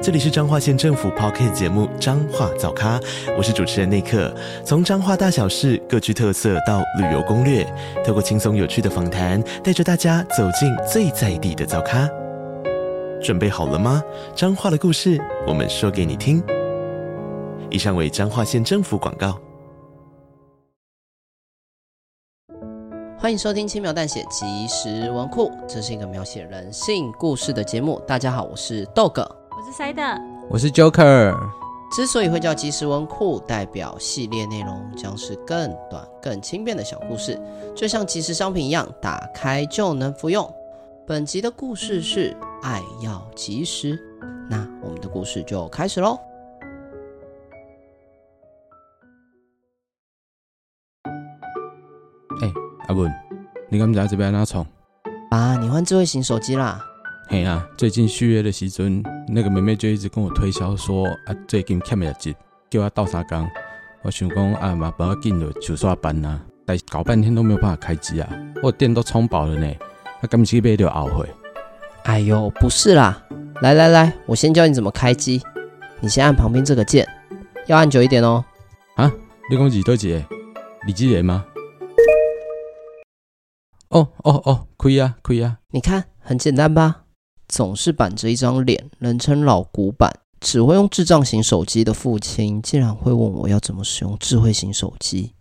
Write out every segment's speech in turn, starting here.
这里是彰化县政府 Podcast 节目《彰化早咖》，我是主持人内克。从彰化大小事各具特色到旅游攻略，透过轻松有趣的访谈，带着大家走进最在地的早咖。准备好了吗？彰化的故事，我们说给你听。以上为彰化县政府广告。欢迎收听轻描淡写即时文库，这是一个描写人性故事的节目。大家好，我是豆哥。我是塞德，我是 Joker。之所以会叫即时文库，代表系列内容将是更短、更轻便的小故事，就像即时商品一样，打开就能服用。本集的故事是爱要及时，那我们的故事就开始喽。哎、欸，阿文，你敢不知这边哪创？啊，你换智慧型手机啦？嘿啊，最近续约的时阵，那个妹妹就一直跟我推销说啊，最近欠了钱，叫我倒三工。我想讲啊，嘛不要紧了，就刷班呐。但是搞半天都没有办法开机啊，我电都充饱了呢。那干不起被就懊悔。哎呦，不是啦，来来来，我先教你怎么开机。你先按旁边这个键，要按久一点哦。啊，你讲几多节？李继连吗？哦哦哦，可以啊，可以啊。你看，很简单吧？总是板着一张脸，人称老古板，只会用智障型手机的父亲，竟然会问我要怎么使用智慧型手机。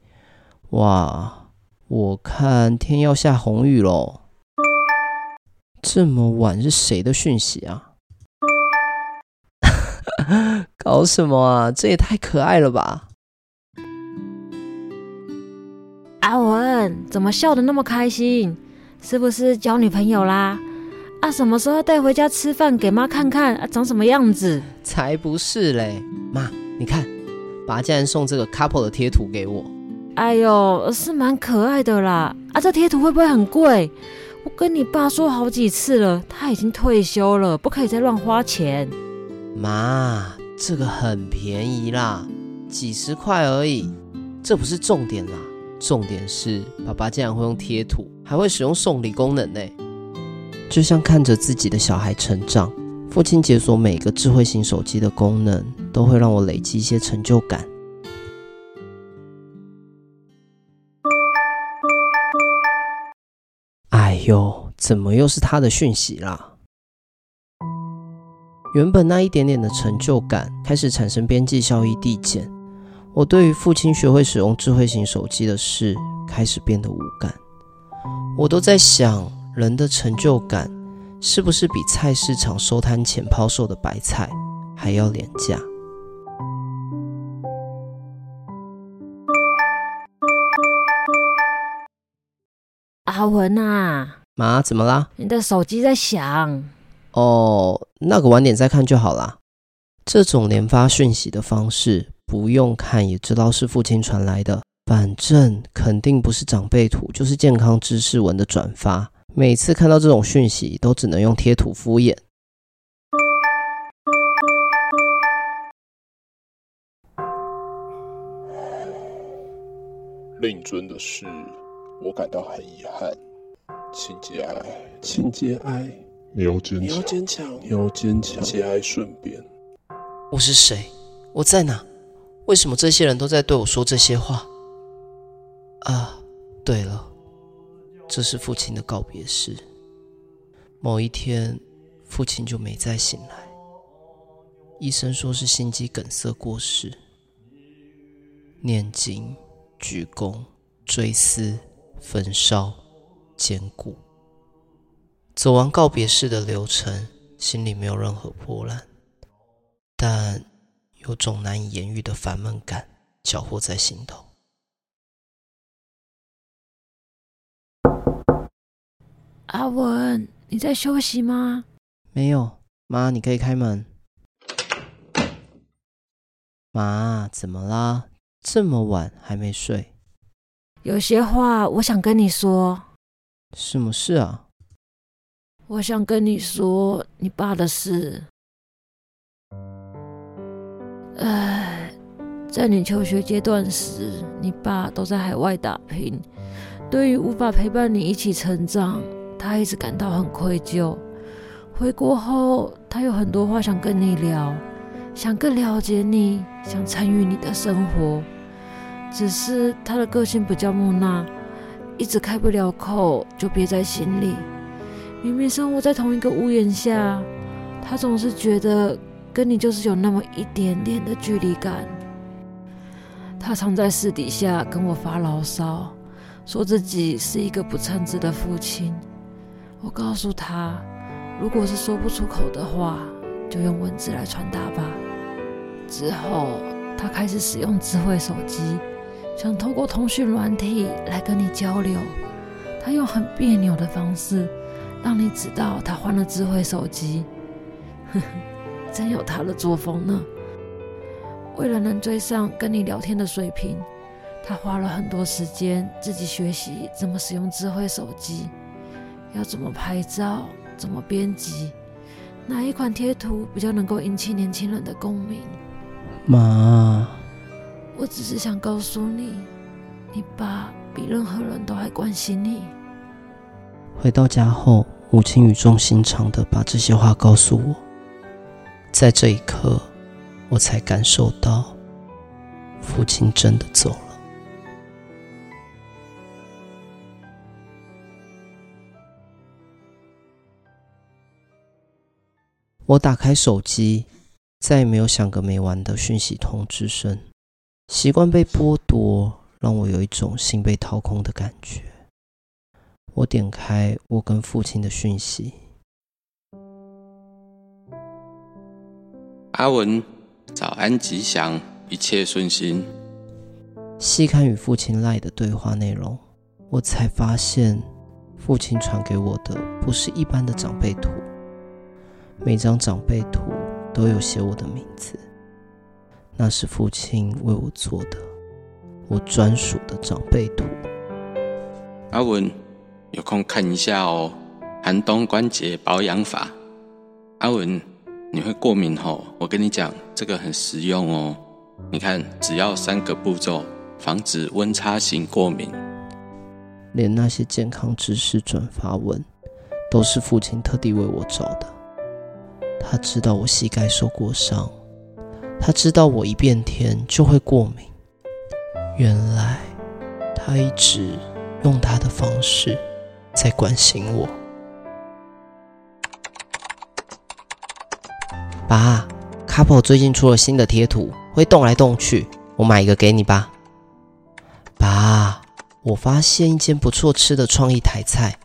哇，我看天要下红雨喽！这么晚是谁的讯息啊？搞什么啊？这也太可爱了吧！阿文，怎么笑得那么开心？是不是交女朋友啦？啊，什么时候带回家吃饭给妈看看？啊，长什么样子？才不是嘞！妈，你看，爸竟然送这个 couple 的贴图给我。哎呦，是蛮可爱的啦。啊，这贴图会不会很贵？我跟你爸说好几次了，他已经退休了，不可以再乱花钱。妈，这个很便宜啦，几十块而已。这不是重点啦，重点是爸爸竟然会用贴图，还会使用送礼功能呢。就像看着自己的小孩成长，父亲解锁每个智慧型手机的功能，都会让我累积一些成就感。哎呦，怎么又是他的讯息啦？原本那一点点的成就感开始产生边际效益递减，我对于父亲学会使用智慧型手机的事开始变得无感。我都在想。人的成就感是不是比菜市场收摊前抛售的白菜还要廉价？阿文啊，妈，怎么啦？你的手机在响。哦，那个晚点再看就好啦。这种连发讯息的方式，不用看也知道是父亲传来的，反正肯定不是长辈图，就是健康知识文的转发。每次看到这种讯息，都只能用贴图敷衍。令尊的事，我感到很遗憾。请节哀，请节哀。你要坚强，你要坚强，你要坚强。节哀顺变。我是谁？我在哪？为什么这些人都在对我说这些话？啊，对了。这是父亲的告别式。某一天，父亲就没再醒来。医生说是心肌梗塞过世。念经、鞠躬、追思、焚烧、坚固。走完告别式的流程，心里没有任何波澜，但有种难以言喻的烦闷感搅和在心头。阿文，你在休息吗？没有，妈，你可以开门。妈，怎么啦？这么晚还没睡？有些话我想跟你说。什么事啊？我想跟你说你爸的事。唉，在你求学阶段时，你爸都在海外打拼，对于无法陪伴你一起成长，他一直感到很愧疚。回国后，他有很多话想跟你聊，想更了解你，想参与你的生活。只是他的个性比较木讷，一直开不了口，就憋在心里。明明生活在同一个屋檐下，他总是觉得跟你就是有那么一点点的距离感。他常在私底下跟我发牢骚，说自己是一个不称职的父亲。我告诉他。如果是说不出口的话，就用文字来传达吧。之后，他开始使用智慧手机，想透过通讯软体来跟你交流。他用很别扭的方式，让你知道他换了智慧手机。呵呵，真有他的作风呢。为了能追上跟你聊天的水平，他花了很多时间自己学习怎么使用智慧手机，要怎么拍照。怎么编辑？哪一款贴图比较能够引起年轻人的共鸣？妈，我只是想告诉你，你爸比任何人都还关心你。回到家后，母亲语重心长的把这些话告诉我。在这一刻，我才感受到，父亲真的走了。我打开手机，再也没有响个没完的讯息通知声。习惯被剥夺，让我有一种心被掏空的感觉。我点开我跟父亲的讯息：“阿文，早安吉祥，一切顺心。”细看与父亲赖的对话内容，我才发现，父亲传给我的不是一般的长辈图。每张长辈图都有写我的名字，那是父亲为我做的，我专属的长辈图。阿文，有空看一下哦，寒冬关节保养法。阿文，你会过敏吼？我跟你讲，这个很实用哦。你看，只要三个步骤，防止温差型过敏。连那些健康知识转发文，都是父亲特地为我找的。他知道我膝盖受过伤，他知道我一变天就会过敏。原来他一直用他的方式在关心我。爸，Couple 最近出了新的贴图，会动来动去，我买一个给你吧。爸，我发现一间不错吃的创意台菜，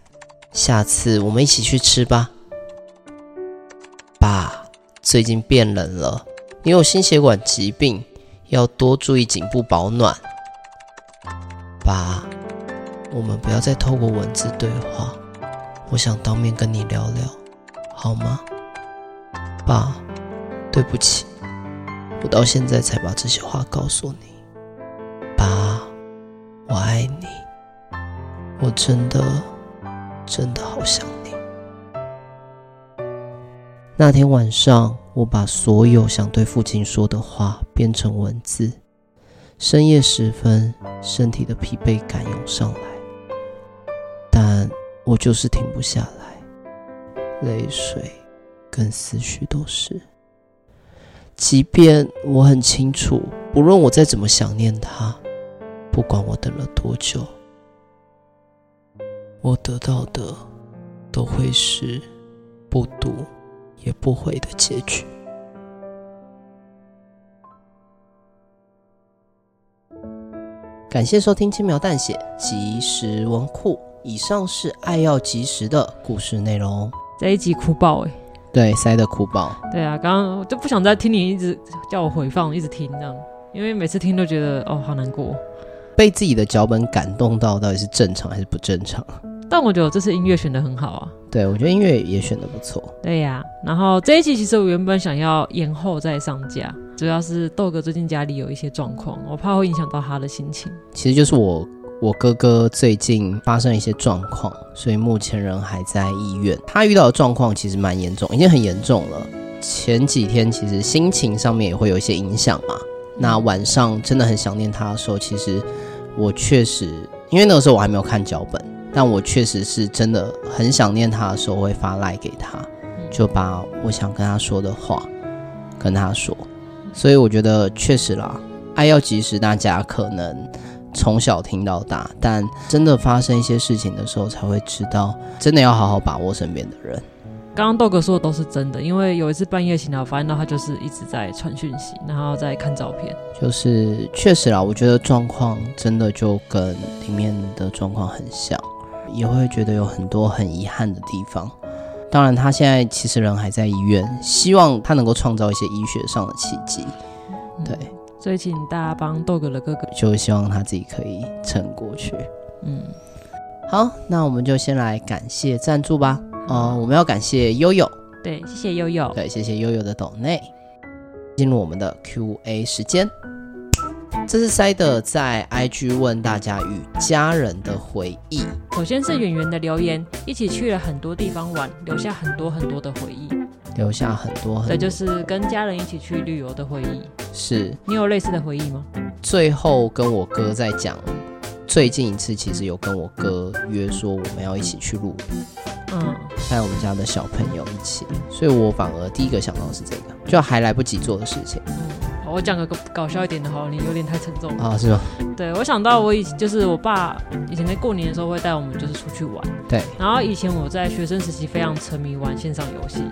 下次我们一起去吃吧。最近变冷了，你有心血管疾病，要多注意颈部保暖。爸，我们不要再透过文字对话，我想当面跟你聊聊，好吗？爸，对不起，我到现在才把这些话告诉你。爸，我爱你，我真的，真的好想你。那天晚上，我把所有想对父亲说的话变成文字。深夜时分，身体的疲惫感涌上来，但我就是停不下来，泪水跟思绪都是。即便我很清楚，不论我再怎么想念他，不管我等了多久，我得到的都会是不读。也不会的结局。感谢收听轻描淡写即时文库。以上是爱要及时的故事内容。这一集哭爆哎、欸！对，塞的哭爆。对啊，刚刚我就不想再听你一直叫我回放，一直听这样，因为每次听都觉得哦，好难过。被自己的脚本感动到，到底是正常还是不正常？但我觉得这次音乐选的很好啊。对，我觉得音乐也选的不错。对呀、啊，然后这一期其实我原本想要延后再上架，主要是豆哥最近家里有一些状况，我怕会影响到他的心情。其实就是我我哥哥最近发生一些状况，所以目前人还在医院。他遇到的状况其实蛮严重，已经很严重了。前几天其实心情上面也会有一些影响嘛。那晚上真的很想念他的时候，其实我确实，因为那个时候我还没有看脚本，但我确实是真的很想念他的时候，会发赖给他，就把我想跟他说的话跟他说。所以我觉得确实啦，爱要及时，大家可能从小听到大，但真的发生一些事情的时候，才会知道，真的要好好把握身边的人。刚刚豆哥说的都是真的，因为有一次半夜醒来，我发现到他就是一直在传讯息，然后在看照片。就是确实啦，我觉得状况真的就跟里面的状况很像，也会觉得有很多很遗憾的地方。当然，他现在其实人还在医院，希望他能够创造一些医学上的奇迹。对，嗯，所以请大家帮豆哥的哥哥，就希望他自己可以撑过去。嗯，好，那我们就先来感谢赞助吧。哦、呃，我们要感谢悠悠，对，谢谢悠悠，对，谢谢悠悠的抖内。进入我们的 Q&A 时间，这是塞德在 IG 问大家与家人的回忆。首先是圆圆的留言，一起去了很多地方玩，留下很多很多的回忆，留下很多很多，对，就是跟家人一起去旅游的回忆。是你有类似的回忆吗？最后跟我哥在讲，最近一次其实有跟我哥约说我们要一起去露营。嗯，带我们家的小朋友一起，所以我反而第一个想到是这个，就还来不及做的事情。嗯，我讲个搞笑一点的好，你有点太沉重了啊，是吗？对，我想到我以前就是我爸以前在过年的时候会带我们就是出去玩，对。然后以前我在学生时期非常沉迷玩线上游戏，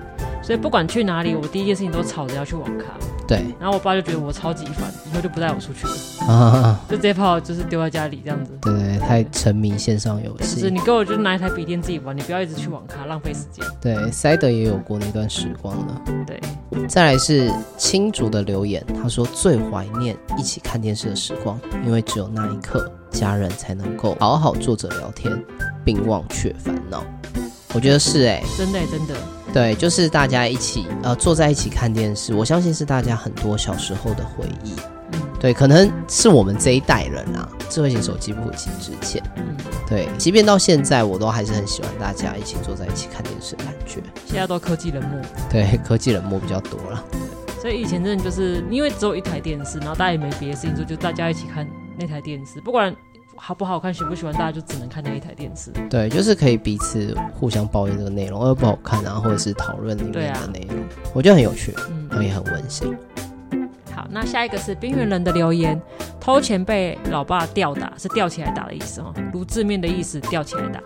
所以不管去哪里，我第一件事情都吵着要去网咖。对。然后我爸就觉得我超级烦，以后就不带我出去了。啊。就这炮就是丢在家里这样子。对对，太沉迷线上游戏。就是你给我就拿一台笔电自己玩，你不要一直去网咖浪费时间。对，塞德也有过那段时光了。对。再来是青竹的留言，他说最怀念一起看电视的时光，因为只有那一刻，家人才能够好好坐着聊天，并忘却烦恼。我觉得是哎、欸，真的真的。对，就是大家一起呃坐在一起看电视，我相信是大家很多小时候的回忆。嗯，对，可能是我们这一代人啊，智慧型手机普及之前，嗯，对，即便到现在，我都还是很喜欢大家一起坐在一起看电视的感觉。现在都科技冷漠，对，科技冷漠比较多了。所以以前真的就是因为只有一台电视，然后大家也没别的事情做，就大家一起看那台电视，不管。好不好看，喜不喜欢，大家就只能看那一台电视。对，就是可以彼此互相抱怨这个内容，而不好看啊，或者是讨论里面的内容，啊，我觉得很有趣，嗯，然后也很温馨。好，那下一个是边缘人的留言，偷钱被老爸吊打，是吊起来打的意思哦，如字面的意思，吊起来打。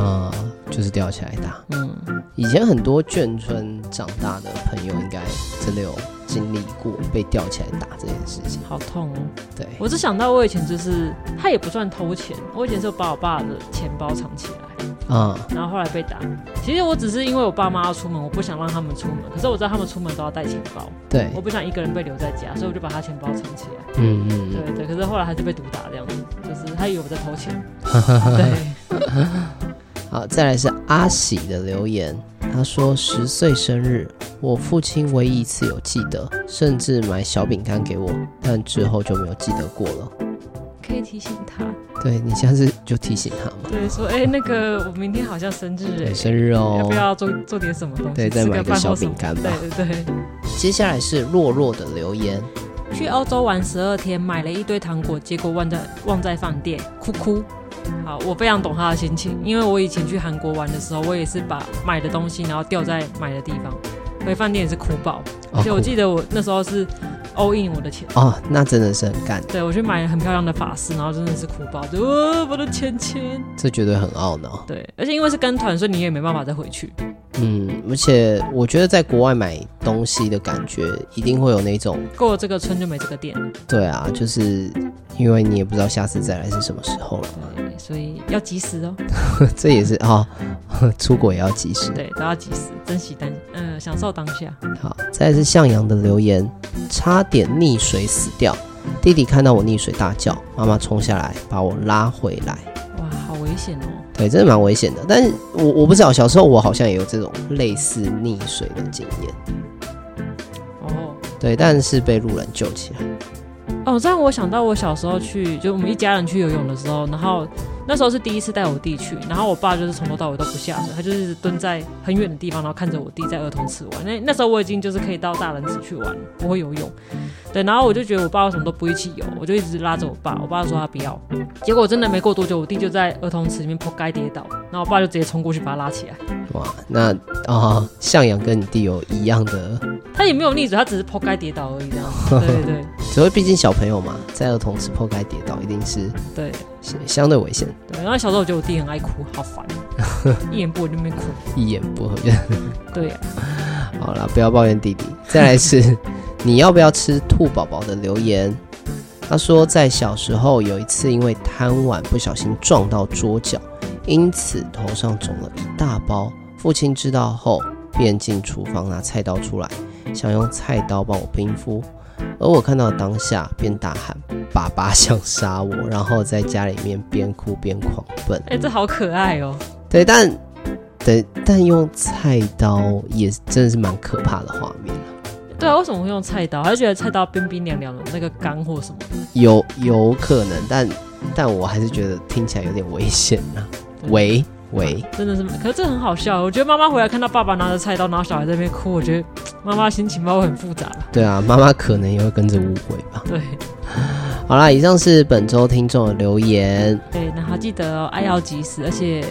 啊、嗯，就是吊起来打。嗯，以前很多眷村长大的朋友，应该真的有经历过被吊起来打这件事情，好痛哦。对，我只想到我以前就是，他也不算偷钱，我以前是把我爸的钱包藏起来，嗯，然后后来被打。其实我只是因为我爸妈要出门，我不想让他们出门，可是我知道他们出门都要带钱包，对，我不想一个人被留在家，所以我就把他钱包藏起来。嗯嗯，对对，可是后来还是被毒打这样子，就是他以为我在偷钱。对。好，再来是阿喜的留言，他说十岁生日，我父亲唯一一次有记得，甚至买小饼干给我，但之后就没有记得过了。可以提醒他，对，你下次就提醒他嘛。对，说哎、欸，那个我明天好像生日哎，生日哦，要不要做做点什么东西？对，再买个小饼干吧。对对对。接下来是弱弱的留言，去欧洲玩十二天，买了一堆糖果，结果忘在忘在饭店，哭哭。好，我非常懂他的心情，因为我以前去韩国玩的时候，我也是把买的东西然后掉在买的地方，回饭店也是哭爆。而且我记得我那时候是 all in 我的钱哦，那真的是很干。对，我去买了很漂亮的发饰，然后真的是哭爆，就、哦、我的钱钱，这绝对很懊恼。对，而且因为是跟团，所以你也没办法再回去。嗯，而且我觉得在国外买东西的感觉，一定会有那种过了这个村就没这个店。对啊，就是因为你也不知道下次再来是什么时候了。对，所以要及时哦。这也是啊、哦，出国也要及时。对，都要及时，珍惜当，嗯、呃，享受当下。好，再来是向阳的留言，差点溺水死掉，弟弟看到我溺水大叫，妈妈冲下来把我拉回来。哇，好危险哦。对，真的蛮危险的。但是我我不知道，小时候我好像也有这种类似溺水的经验。哦，对，但是被路人救起来。哦，这样我想到我小时候去，就我们一家人去游泳的时候，然后那时候是第一次带我弟去，然后我爸就是从头到尾都不下水，他就是蹲在很远的地方，然后看着我弟在儿童池玩。那那时候我已经就是可以到大人池去玩，不会游泳。对，然后我就觉得我爸为什么都不一起游，我就一直拉着我爸，我爸说他不要。结果真的没过多久，我弟就在儿童池里面扑街跌倒，然后我爸就直接冲过去把他拉起来。哇，那啊，向阳跟你弟有一样的，他也没有溺水，他只是扑街跌倒而已，这样。对对对，只会毕竟小朋友嘛，在儿童池扑街跌倒一定是对相对危险。对，然后小时候我觉得我弟很爱哭，好烦，一言不合就没哭，一言不合就对。好了，不要抱怨弟弟。再来是。你要不要吃兔宝宝的留言？他说，在小时候有一次因为贪玩不小心撞到桌角，因此头上肿了一大包。父亲知道后便进厨房拿菜刀出来，想用菜刀帮我冰敷。而我看到当下便大喊：“爸爸想杀我！”然后在家里面边哭边狂奔。哎、欸，这好可爱哦。对，但对，但用菜刀也真的是蛮可怕的画面。对啊，为什么会用菜刀？还是觉得菜刀冰冰凉凉的，那个干或什么的？有有可能，但但我还是觉得听起来有点危险啊。喂喂，真的是，可是这很好笑。我觉得妈妈回来看到爸爸拿着菜刀，然后小孩在那边哭，我觉得 妈妈心情会很复杂。对啊，妈妈可能也会跟着误会吧。对。好啦，以上是本周听众的留言。对，那还记得哦，爱要及时，而且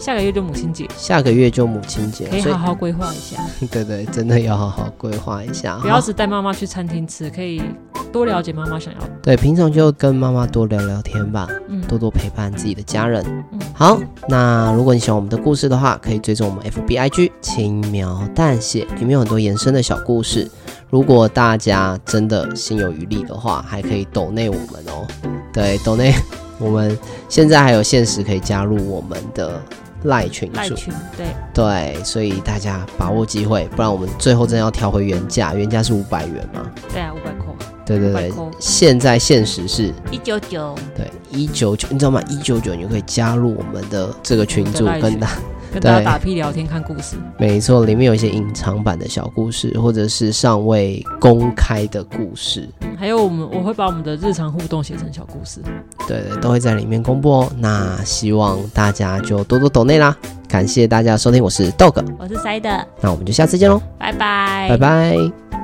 下个月就母亲节，下个月就母亲节，可以好好规划一下。对对，真的要好好规划一下，不要只带妈妈去餐厅吃，可以多了解妈妈想要。对，平常就跟妈妈多聊聊天吧，嗯，多多陪伴自己的家人。嗯，好，那如果你喜欢我们的故事的话，可以追踪我们 FBIG 轻描淡写，里面有很多延伸的小故事。如果大家真的心有余力的话，还可以抖内我们哦。对，抖内 我们现在还有限时可以加入我们的赖群组。赖群，对对，所以大家把握机会，不然我们最后真的要调回原价，原价是五百元嘛？对啊，五百块。对对对，现在限时是一九九。对，一九九，你知道吗？一九九你就可以加入我们的这个群组，跟大。跟大家打屁聊天看故事，没错，里面有一些隐藏版的小故事，或者是尚未公开的故事，嗯、还有我们我会把我们的日常互动写成小故事，对对，都会在里面公布哦。那希望大家就多多抖内啦，感谢大家收听，我是 Dog，我是 Side，那我们就下次见喽，拜拜，拜拜。